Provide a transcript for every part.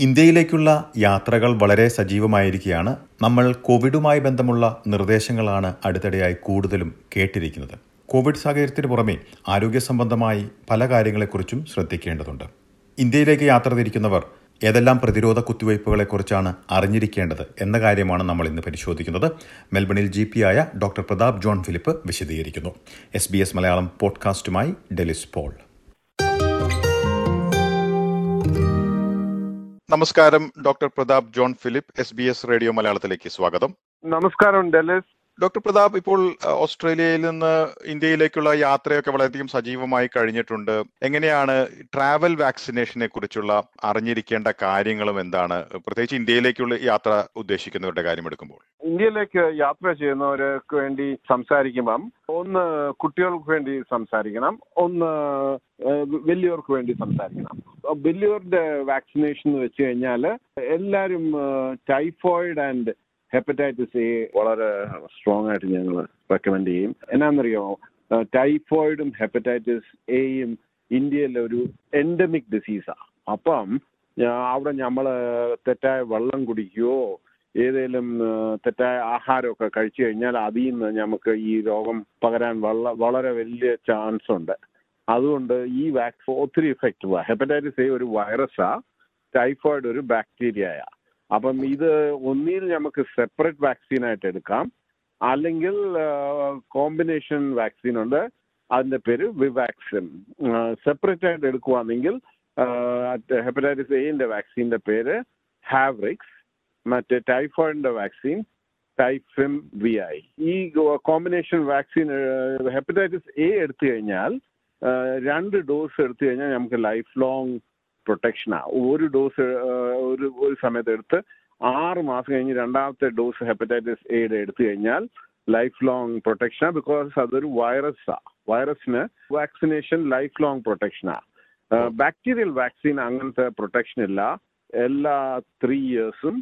ഇന്ത്യയിലേക്കുള്ള യാത്രകൾ വളരെ സജീവമായിരിക്കുകയാണ്. നമ്മൾ കോവിഡുമായി ബന്ധമുള്ള നിർദ്ദേശങ്ങളാണ് അടുത്തിടെയായി കൂടുതലും കേട്ടിരിക്കുന്നത്. കോവിഡ് സാഹചര്യത്തിന് പുറമെ ആരോഗ്യ സംബന്ധമായി പല കാര്യങ്ങളെക്കുറിച്ചും ശ്രദ്ധിക്കേണ്ടതുണ്ട്. ഇന്ത്യയിലേക്ക് യാത്ര തിരിക്കുന്നവർ ഏതെല്ലാം പ്രതിരോധ കുത്തിവയ്പ്പുകളെക്കുറിച്ചാണ് അറിഞ്ഞിരിക്കേണ്ടത് എന്ന കാര്യമാണ് നമ്മൾ ഇന്ന് പരിശോധിക്കുന്നത്. മെൽബണിൽ ജി പി ആയ ഡോക്ടർ പ്രതാപ് ജോൺ ഫിലിപ്പ് വിശദീകരിക്കുന്നു. എസ് ബി എസ് മലയാളം പോഡ്കാസ്റ്റുമായി ഡെലിസ് പോൾ. നമസ്കാരം doctor Pratap John Philip S B S radio മലയാളത്തിലേക്ക് സ്വാഗതം. നമസ്കാരം ഡെലിസ്. ഡോക്ടർ പ്രതാപ് ഇപ്പോൾ ഓസ്ട്രേലിയയിൽ നിന്ന് ഇന്ത്യയിലേക്കുള്ള യാത്രയൊക്കെ വളരെയധികം സജീവമായി കഴിഞ്ഞിട്ടുണ്ട്. എങ്ങനെയാണ് ട്രാവൽ വാക്സിനേഷനെ കുറിച്ചുള്ള അറിഞ്ഞിരിക്കേണ്ട കാര്യങ്ങളും എന്താണ്? പ്രത്യേകിച്ച് ഇന്ത്യയിലേക്കുള്ള യാത്ര ഉദ്ദേശിക്കുന്നവരുടെ കാര്യം എടുക്കുമ്പോൾ ഇന്ത്യയിലേക്ക് യാത്ര ചെയ്യുന്നവർക്ക് വേണ്ടി സംസാരിക്കുമ്പം ഒന്ന് കുട്ടികൾക്ക് വേണ്ടി സംസാരിക്കണം. ഒന്ന് വലിയവർക്ക് വേണ്ടി സംസാരിക്കണം. വലിയവരുടെ വാക്സിനേഷൻ എന്ന് വെച്ച് കഴിഞ്ഞാൽ എല്ലാവരും ടൈഫോയിഡ് ആൻഡ് ഹെപ്പറ്റൈറ്റിസ് എ വളരെ സ്ട്രോങ് ആയിട്ട് ഞങ്ങൾ റെക്കമെൻഡ് ചെയ്യും. എന്നാന്നറിയാമോ? ടൈഫോയിഡും ഹെപ്പറ്റൈറ്റിസ് എയും ഇന്ത്യയിലെ ഒരു എൻഡമിക് ഡിസീസാണ് അപ്പം അവിടെ നമ്മൾ തെറ്റായ വെള്ളം കുടിക്കുകയോ ഏതെങ്കിലും തെറ്റായ ആഹാരമൊക്കെ കഴിച്ചു കഴിഞ്ഞാൽ അതിൽ നിന്ന് നമുക്ക് ഈ രോഗം പകരാൻ വള വളരെ വലിയ ചാൻസ് ഉണ്ട്. അതുകൊണ്ട് ഈ വാക്സിൻ ഒത്തിരി ഇഫക്റ്റീവാണ് ഹെപ്പറ്റൈറ്റിസ് എ ഒരു വൈറസാ ടൈഫോയിഡ് ഒരു ബാക്ടീരിയയാ അപ്പം ഇത് ഒന്നിൽ നമുക്ക് സെപ്പറേറ്റ് വാക്സിൻ ആയിട്ട് എടുക്കാം. അല്ലെങ്കിൽ കോമ്പിനേഷൻ വാക്സിൻ ഉണ്ട്. അതിന്റെ പേര് വിവാക്സിൻ സെപ്പറേറ്റ് ആയിട്ട് എടുക്കുവാണെങ്കിൽ ഹെപ്പറ്റൈറ്റിസ് എന്റെ വാക്സിന്റെ പേര് ഹാവ്രിക്സ് മറ്റേ ടൈഫോയിഡിന്റെ വാക്സിൻ ടൈഫിം വി ഐ ഈ കോമ്പിനേഷൻ വാക്സിൻ ഹെപ്പറ്റൈറ്റിസ് എ എടുത്തു കഴിഞ്ഞാൽ രണ്ട് ഡോസ് എടുത്തു കഴിഞ്ഞാൽ നമുക്ക് ലൈഫ് ലോങ് പ്രൊട്ടക്ഷനാണ് ഒരു ഡോസ് ഒരു ഒരു സമയത്ത് എടുത്ത് ആറ് മാസം കഴിഞ്ഞ് രണ്ടാമത്തെ ഡോസ് ഹെപ്പറ്റൈറ്റിസ് എയുടെ എടുത്തു കഴിഞ്ഞാൽ ലൈഫ് ലോങ് പ്രൊട്ടക്ഷനാണ് ബിക്കോസ് അതൊരു വൈറസാണ് വൈറസിന് വാക്സിനേഷൻ ലൈഫ് ലോങ് പ്രൊട്ടക്ഷനാണ് ബാക്ടീരിയൽ വാക്സിൻ അങ്ങനത്തെ പ്രൊട്ടക്ഷൻ ഇല്ല. എല്ലാ ത്രീ ഇയേഴ്സും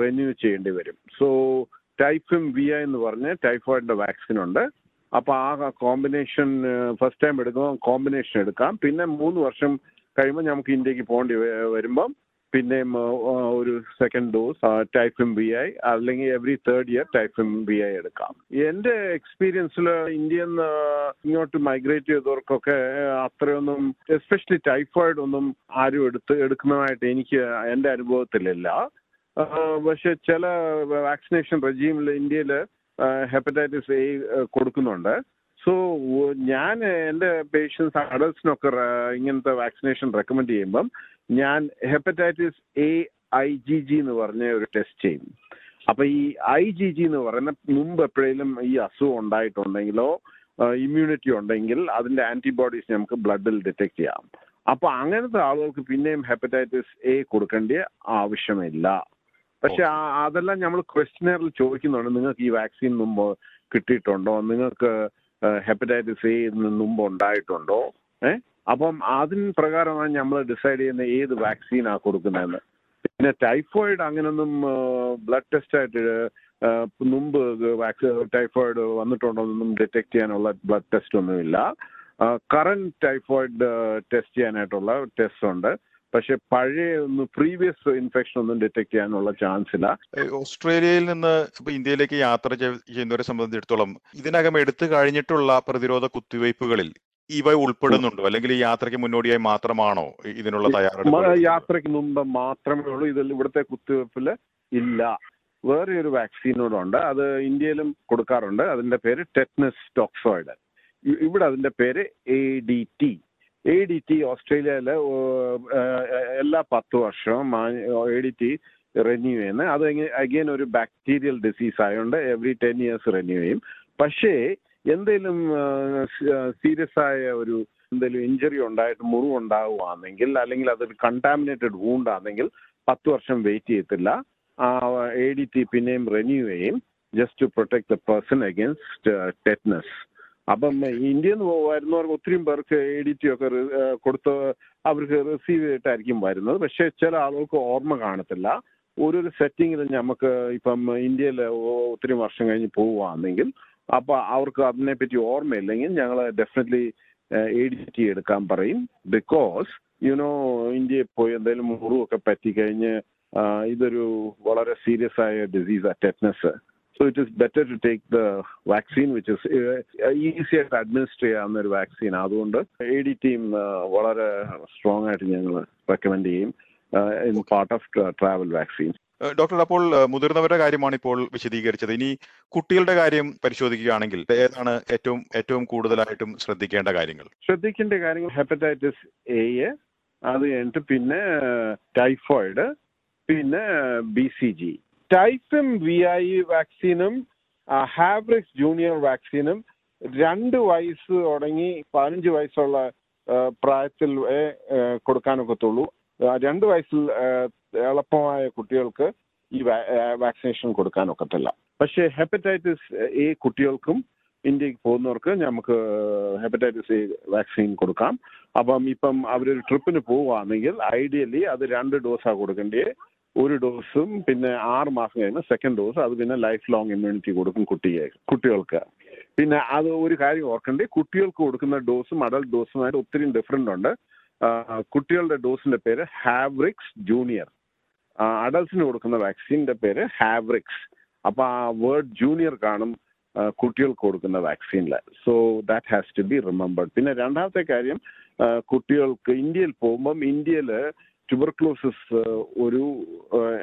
റിന്യൂ ചെയ്യേണ്ടി വരും. സോ ടൈഫിം വി എന്ന് പറഞ്ഞ് ടൈഫോയിഡിന്റെ വാക്സിൻ ഉണ്ട്. അപ്പോൾ ആ കോമ്പിനേഷൻ ഫസ്റ്റ് ടൈം എടുക്കുമ്പോൾ കോമ്പിനേഷൻ എടുക്കാം. പിന്നെ മൂന്ന് വർഷം കഴിയുമ്പോൾ നമുക്ക് ഇന്ത്യയ്ക്ക് പോകേണ്ടി വരുമ്പം പിന്നെ ഒരു second dose Typhim B I അല്ലെങ്കിൽ every third year Typhim B I എടുക്കാം. എന്റെ എക്സ്പീരിയൻസിൽ നിന്ന് ഇങ്ങോട്ട് മൈഗ്രേറ്റ് ചെയ്തവർക്കൊക്കെ അത്രയൊന്നും എസ്പെഷ്യലി ടൈഫോയിഡ് ഒന്നും ആരും എടുത്ത് എടുക്കുന്നതായിട്ട് എനിക്ക് എന്റെ അനുഭവത്തിലില്ല. പക്ഷെ ചില വാക്സിനേഷൻ റെജീമിൽ ഇന്ത്യയിൽ ഹെപ്പറ്റൈറ്റിസ് എ കൊടുക്കുന്നുണ്ട്. സോ ഞാൻ എന്റെ പേഷ്യൻസ് അഡൽട്സിനൊക്കെ ഇങ്ങനത്തെ വാക്സിനേഷൻ റെക്കമെൻഡ് ചെയ്യുമ്പം ഞാൻ hepatitis A I G G എന്ന് പറഞ്ഞ ഒരു ടെസ്റ്റ് ചെയ്യും. അപ്പൊ ഈ ഐ ജി ജി എന്ന് പറയുന്ന മുമ്പ് എപ്പോഴേലും ഈ അസുഖം ഉണ്ടായിട്ടുണ്ടെങ്കിലോ ഇമ്മ്യൂണിറ്റി ഉണ്ടെങ്കിൽ അതിന്റെ ആന്റിബോഡീസ് നമുക്ക് ബ്ലഡിൽ ഡിറ്റക്ട് ചെയ്യാം. അപ്പൊ അങ്ങനത്തെ ആളുകൾക്ക് പിന്നെയും ഹെപ്പറ്റൈറ്റിസ് എ കൊടുക്കേണ്ട ആവശ്യമില്ല. പക്ഷെ അതെല്ലാം നമ്മൾ ക്വസ്റ്റ്യനറിൽ ചോദിക്കുന്നുണ്ട്. നിങ്ങൾക്ക് ഈ വാക്സിൻ മുമ്പ് കിട്ടിയിട്ടുണ്ടോ? നിങ്ങൾക്ക് ഹെപ്പറ്റൈറ്റിസ് എ മുമ്പ് ഉണ്ടായിട്ടുണ്ടോ? ഏഹ് അപ്പം അതിന് പ്രകാരമാണ് നമ്മൾ ഡിസൈഡ് ചെയ്യുന്ന ഏത് വാക്സിനാ കൊടുക്കുന്നതെന്ന്. പിന്നെ ടൈഫോയിഡ് അങ്ങനൊന്നും ബ്ലഡ് ടെസ്റ്റ് ആയിട്ട് മുമ്പ് ടൈഫോയിഡ് വന്നിട്ടുണ്ടോന്നൊന്നും ഡിറ്റക്ട് ചെയ്യാനുള്ള ബ്ലഡ് ടെസ്റ്റ് ഒന്നുമില്ല. കറന്റ് ടൈഫോയിഡ് ടെസ്റ്റ് ചെയ്യാനായിട്ടുള്ള ടെസ്റ്റ് ഉണ്ട്. പക്ഷെ പഴയ ഒന്ന് പ്രീവിയസ് ഇൻഫെക്ഷൻ ഒന്നും ഡിറ്റക്ട് ചെയ്യാനുള്ള ചാൻസ് ഇല്ല. ഓസ്ട്രേലിയയിൽ നിന്ന് ഇപ്പൊ ഇന്ത്യയിലേക്ക് യാത്ര ചെയ്യുന്നവരെ സംബന്ധിച്ചിടത്തോളം ഇതിനകം എടുത്തു കഴിഞ്ഞിട്ടുള്ള പ്രതിരോധ കുത്തിവയ്പ്പുകളിൽ ഇവ ഉൾപ്പെടുന്നുണ്ടോ? അല്ലെങ്കിൽ ഈ യാത്രയ്ക്ക് മുന്നോടിയായി മാത്രമാണോ ഇതിനുള്ള തയ്യാറെടുപ്പ്? യാത്രയ്ക്ക് മുമ്പ് മാത്രമേ ഉള്ളൂ. ഇതിൽ ഇവിടുത്തെ കുത്തിവയ്പ്പിൽ ഇല്ല. വേറെ ഒരു വാക്സിനോടുണ്ട് അത് ഇന്ത്യയിലും കൊടുക്കാറുണ്ട്. അതിന്റെ പേര് ടെറ്റ്നസ് ടോക്സോയിഡ് ഇവിടെ അതിന്റെ പേര് A D T A D T ഓസ്ട്രേലിയയിൽ എല്ലാ പത്ത് വർഷവും എ ഡി ടി റെന്യൂ ചെയ്യുന്നത് അത് അഗെയിൻ ഒരു ബാക്ടീരിയൽ ഡിസീസ് ആയതുകൊണ്ട് എവറി ടെൻ ഇയേഴ്സ് റെന്യൂ ചെയ്യും. പക്ഷേ എന്തെങ്കിലും സീരിയസ് ആയ ഒരു എന്തെങ്കിലും ഇഞ്ചറി ഉണ്ടായിട്ട് മുറിവ് ഉണ്ടാവുകയാണെങ്കിൽ അല്ലെങ്കിൽ അതൊരു കണ്ടാമിനേറ്റഡ് വൂണ്ട് ആണെങ്കിൽ പത്ത് വർഷം വെയിറ്റ് ചെയ്യത്തില്ല. എ ഡി ടി പിന്നെയും റെന്യൂ ചെയ്യും. Just to protect the person against tetanus അപ്പം ഇന്ത്യയിൽ നിന്ന് വരുന്നവർക്ക് ഒത്തിരിയും പേർക്ക് എ ഡി ടി ഒക്കെ കൊടുത്ത് അവർക്ക് റിസീവ് ചെയ്തിട്ടായിരിക്കും വരുന്നത്. പക്ഷേ ചില ആളുകൾക്ക് ഓർമ്മ കാണത്തില്ല. ഓരോരു സെറ്റിങ്ങിൽ നമുക്ക് ഇപ്പം ഇന്ത്യയിൽ ഒത്തിരി വർഷം കഴിഞ്ഞ് പോവുകയാണെങ്കിൽ അപ്പൊ അവർക്ക് അതിനെപ്പറ്റി ഓർമ്മയില്ലെങ്കിൽ ഞങ്ങൾ ഡെഫിനറ്റ്ലി എ ഡി ടി എടുക്കാൻ പറയും. ബിക്കോസ് യുനോ ഇന്ത്യയിൽ പോയി എന്തെങ്കിലും മുറിവൊക്കെ പറ്റിക്കഴിഞ്ഞ് ഇതൊരു വളരെ സീരിയസ് ആയ disease tetanus so it is better to take the vaccine which is easy ആയിട്ട് അഡ്മിനിസ്റ്റർ ചെയ്യാവുന്ന ഒരു വാക്സിൻ അതുകൊണ്ട് എ ഡി ടീം വളരെ സ്ട്രോങ് ആയിട്ട് ഞങ്ങൾ റെക്കമെൻഡ് ചെയ്യും in part of travel vaccine doctor അപ്പോൾ ഏഹ് മുതിർന്നവരുടെ കാര്യമാണ് ഇപ്പോൾ വിശദീകരിച്ചത്. ഇനി കുട്ടികളുടെ കാര്യം പരിശോധിക്കുകയാണെങ്കിൽ ഏതാണ് ഏറ്റവും ഏറ്റവും കൂടുതലായിട്ടും ശ്രദ്ധിക്കേണ്ട കാര്യങ്ങൾ? ശ്രദ്ധിക്കേണ്ട കാര്യങ്ങൾ ഹെപ്പറ്റൈറ്റിസ് എ അത് കഴിഞ്ഞിട്ട് പിന്നെ ടൈഫോയിഡ് പിന്നെ B C G Typhim V I വാക്സിനും ഹാബ്രിക്സ് ജൂനിയർ വാക്സിനും രണ്ട് വയസ്സ് തുടങ്ങി പതിനഞ്ച് വയസ്സുള്ള പ്രായത്തിൽ കൊടുക്കാനൊക്കത്തുള്ളൂ. രണ്ട് വയസ്സിൽ എളുപ്പമായ കുട്ടികൾക്ക് ഈ വാക്സിനേഷൻ കൊടുക്കാനൊക്കത്തില്ല. പക്ഷേ ഹെപ്പറ്റൈറ്റിസ് എ കുട്ടികൾക്കും ഇന്ത്യയ്ക്ക് പോകുന്നവർക്ക് നമുക്ക് ഹെപ്പറ്റൈറ്റിസ് എ വാക്സിൻ കൊടുക്കാം. അപ്പം ഇപ്പം അവരൊരു ട്രിപ്പിന് പോവുകയാണെങ്കിൽ ഐഡിയലി അത് രണ്ട് ഡോസാണ് കൊടുക്കേണ്ടത് ഒരു ഡോസും പിന്നെ ആറ് മാസം കഴിയുമ്പോൾ സെക്കൻഡ് ഡോസ് അത് പിന്നെ ലൈഫ് ലോങ് ഇമ്മ്യൂണിറ്റി കൊടുക്കും കുട്ടിയെ കുട്ടികൾക്ക്. പിന്നെ അത് ഒരു കാര്യം ഓർക്കണ്ടേ കുട്ടികൾക്ക് കൊടുക്കുന്ന ഡോസും അഡൽട്ട് ഡോസുമായിട്ട് ഒത്തിരി ഡിഫറെന്റ് ഉണ്ട്. കുട്ടികളുടെ ഡോസിന്റെ പേര് ഹാവ്രിക്സ് ജൂനിയർ അഡൽട്സിന് കൊടുക്കുന്ന വാക്സിന്റെ പേര് ഹാവ്രിക്സ് അപ്പൊ ആ വേർഡ് ജൂനിയർ കാണും കുട്ടികൾക്ക് കൊടുക്കുന്ന വാക്സിനിൽ so that has to be remembered പിന്നെ രണ്ടാമത്തെ കാര്യം കുട്ടികൾക്ക് ഇന്ത്യയിൽ പോകുമ്പം ഇന്ത്യയിൽ ട്യൂബർക്ലോസിസ് ഒരു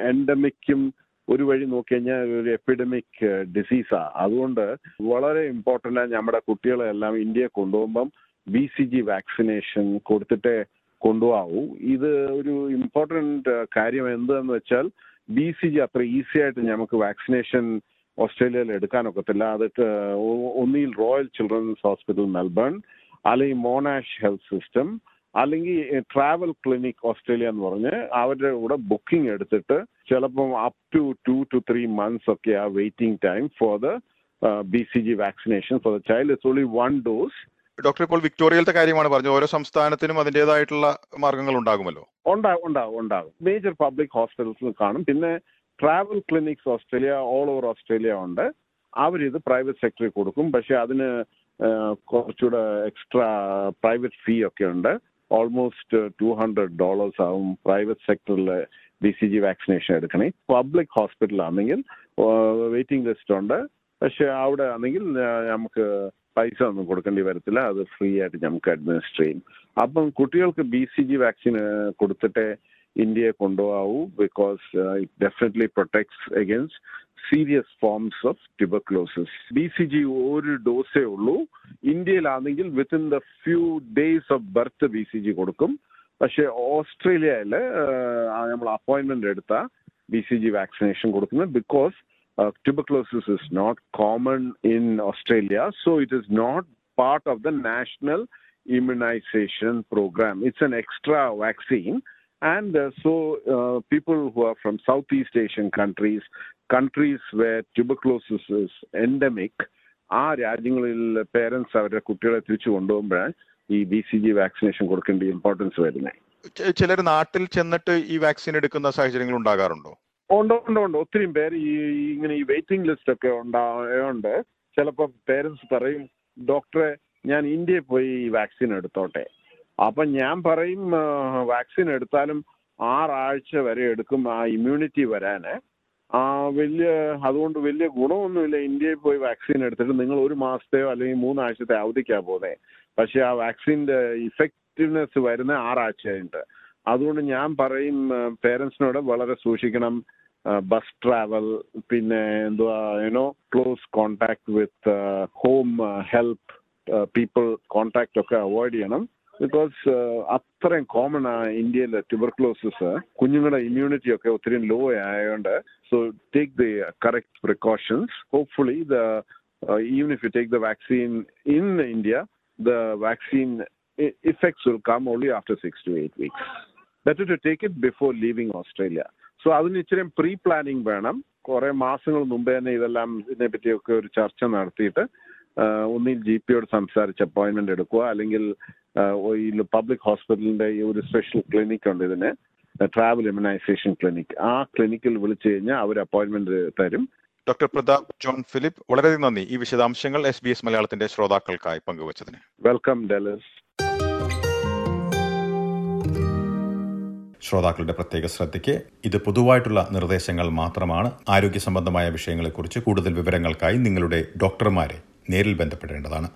എൻഡമിക്കും ഒരു വഴി നോക്കി കഴിഞ്ഞാൽ ഒരു എപ്പിഡമിക് ഡിസീസാ അതുകൊണ്ട് വളരെ ഇമ്പോർട്ടന്റ് ആണ് നമ്മുടെ കുട്ടികളെ എല്ലാം ഇന്ത്യയെ കൊണ്ടുപോകുമ്പം ബി സി ജി വാക്സിനേഷൻ കൊടുത്തിട്ടേ കൊണ്ടുപോകാവൂ. ഇത് ഒരു ഇമ്പോർട്ടന്റ് കാര്യം എന്താണെന്ന് വെച്ചാൽ ബി സി ജി അത്ര ഈസി ആയിട്ട് നമുക്ക് വാക്സിനേഷൻ ഓസ്ട്രേലിയയിൽ എടുക്കാനൊക്കത്തില്ല അത് ഒന്നിൽ റോയൽ ചിൽഡ്രൻസ് ഹോസ്പിറ്റൽ മെൽബൺ അല്ലെങ്കിൽ മോണാഷ് ഹെൽത്ത് സിസ്റ്റം അല്ലെങ്കിൽ ട്രാവൽ ക്ലിനിക് ഓസ്ട്രേലിയ എന്ന് പറഞ്ഞ് അവരുടെ കൂടെ ബുക്കിംഗ് എടുത്തിട്ട് ചിലപ്പം up to two two three months ഒക്കെ ആ waiting time for the B C G vaccination for the child it's only one dose doctor ഇപ്പോൾ വിക്ടോറിയയിലത്തെ കാര്യമാണ് പറഞ്ഞത്. ഓരോ സംസ്ഥാനത്തിനും അതിന്റെതായിട്ടുള്ള മാർഗങ്ങൾ ഉണ്ടാകുമല്ലോ? ഉണ്ടാകും ഉണ്ടാകും. ഉണ്ടാകും മേജർ പബ്ലിക് ഹോസ്പിറ്റൽസിൽ കാണും. പിന്നെ travel clinics Australia all over Australia ഉണ്ട്. അവരിത് പ്രൈവറ്റ് സെക്ടറിൽ കൊടുക്കും. പക്ഷെ അതിന് കുറച്ചുകൂടെ എക്സ്ട്രാ പ്രൈവറ്റ് ഫീ ഒക്കെ ഉണ്ട്. ഓൾമോസ്റ്റ് ടു ഹൺഡ്രഡ് ഡോളേഴ്സ് ആവും പ്രൈവറ്റ് സെക്ടറിൽ ബി സി ജി വാക്സിനേഷൻ എടുക്കണേ. പബ്ലിക് ഹോസ്പിറ്റലാണെങ്കിൽ വെയിറ്റിംഗ് ലിസ്റ്റ് ഉണ്ട്. പക്ഷെ അവിടെ ആണെങ്കിൽ നമുക്ക് പൈസ ഒന്നും കൊടുക്കേണ്ടി വരത്തില്ല. അത് ഫ്രീ ആയിട്ട് നമുക്ക് അഡ്മിനിസ്റ്റർ ചെയ്യും. അപ്പം കുട്ടികൾക്ക് ബി സി ജി വാക്സിൻ കൊടുത്തിട്ടേ ഇന്ത്യയെ കൊണ്ടുപോകാവൂ because it definitely protects against serious forms of tuberculosis B C G ഒരു ഡോസേ ഉള്ളൂ ഇന്ത്യയിലാണെങ്കിൽ within the few days of birth B C G കൊടുക്കും പക്ഷേ ഓസ്ട്രേലിയയിൽ നമ്മൾ അപ്പോയിന്റ്മെന്റ് എടുത്ത ബി സി ജി വാക്സിനേഷൻ കൊടുക്കുന്നത് because tuberculosis is not common in Australia so it is not part of the national immunization program. It's an extra vaccine. And uh, so uh, people who are from Southeast Asian countries, countries where tuberculosis is endemic, ആ രാജ്യങ്ങളിൽ parents അവരുടെ കുട്ടികളെ തിരിച്ചു കൊണ്ടുപോകുമ്പോഴാണ് ഈ B C G vaccination കൊടുക്കേണ്ട importance വരുന്നത് ചിലർ നാട്ടിൽ ചെന്നിട്ട് ഈ വാക്സിൻ എടുക്കുന്ന സാഹചര്യങ്ങൾ ഉണ്ടാകാറുണ്ടോ? ഉണ്ട് ഉണ്ട് ഉണ്ട്. ഒത്തിരി പേര് ഈ ഈ ഇങ്ങനെ ഈ വെയിറ്റിംഗ് ലിസ്റ്റ് ഒക്കെ ഉണ്ടായോണ്ട് ചിലപ്പോൾ പേരൻസ് പറയും ഡോക്ടറെ ഞാൻ ഇന്ത്യയിൽ പോയി ഈ വാക്സിൻ എടുത്തോട്ടെ. അപ്പം ഞാൻ പറയും വാക്സിൻ എടുത്താലും ആറാഴ്ച വരെ എടുക്കും ആ ഇമ്മ്യൂണിറ്റി വരാന്. ആ വലിയ അതുകൊണ്ട് വലിയ ഗുണമൊന്നുമില്ല ഇന്ത്യയിൽ പോയി വാക്സിൻ എടുത്തിട്ട് നിങ്ങൾ ഒരു മാസത്തെയോ അല്ലെങ്കിൽ മൂന്നാഴ്ചത്തെ അവധിക്കാ പോകുന്നത് പക്ഷെ ആ വാക്സിന്റെ ഇഫക്റ്റീവ്നെസ് വരുന്ന ആറാഴ്ച കഴിഞ്ഞിട്ട് അതുകൊണ്ട് ഞാൻ പറയും പേരൻസിനോട് വളരെ സൂക്ഷിക്കണം. ബസ് ട്രാവൽ പിന്നെ എന്തുവാ you know close contact with home help people contact ഒക്കെ അവോയ്ഡ് ചെയ്യണം. ബിക്കോസ് അത്രയും കോമൺ ആ ഇന്ത്യയിൽ ട്യൂബർക്ലോസിസ് കുഞ്ഞുങ്ങളുടെ ഇമ്മ്യൂണിറ്റി ഒക്കെ ഒത്തിരി ലോ ആയതുകൊണ്ട് so take the correct precautions hopefully the even if you take the vaccine in India the vaccine effects will come only after six to eight weeks better to take it before leaving Australia so അതിന് ഇച്ചിരി pre planning വേണം. കുറെ മാസങ്ങൾ മുമ്പേ തന്നെ ഇതെല്ലാം ഇതിനെ പറ്റിയൊക്കെ ഒരു ചർച്ച നടത്തിയിട്ട് ഒന്നിൽ ജി പിയോട് സംസാരിച്ച് അപ്പോയിന്റ്മെന്റ് എടുക്കുക. അല്ലെങ്കിൽ ഈ പബ്ലിക് ഹോസ്പിറ്റലിന്റെ ഈ ഒരു സ്പെഷ്യൽ ക്ലിനിക് ഉണ്ട് ഇതിന്. Travel immunisation clinic. ആ ക്ലിനിക്കിൽ വിളിച്ചു കഴിഞ്ഞാൽ അവർ അപ്പോയിന്റ്മെന്റ് തരും. ഡോക്ടർ പ്രതാപ് ജോൺ ഫിലിപ്പ് വളരെയധികം നന്ദി. ഈ വിശദാംശങ്ങൾ എസ് ബി എസ് മലയാളത്തിന്റെ ശ്രോതാക്കൾക്കായി പങ്കുവച്ചതിന്. വെൽക്കം ഡെലസ് ശ്രോതാക്കളുടെ പ്രത്യേക ശ്രദ്ധയ്ക്ക് ഇത് പൊതുവായിട്ടുള്ള നിർദ്ദേശങ്ങൾ മാത്രമാണ്. ആരോഗ്യ സംബന്ധമായ വിഷയങ്ങളെക്കുറിച്ച് കൂടുതൽ വിവരങ്ങൾക്കായി നിങ്ങളുടെ ഡോക്ടർമാരെ നേരിൽ ബന്ധപ്പെടേണ്ടതാണ്.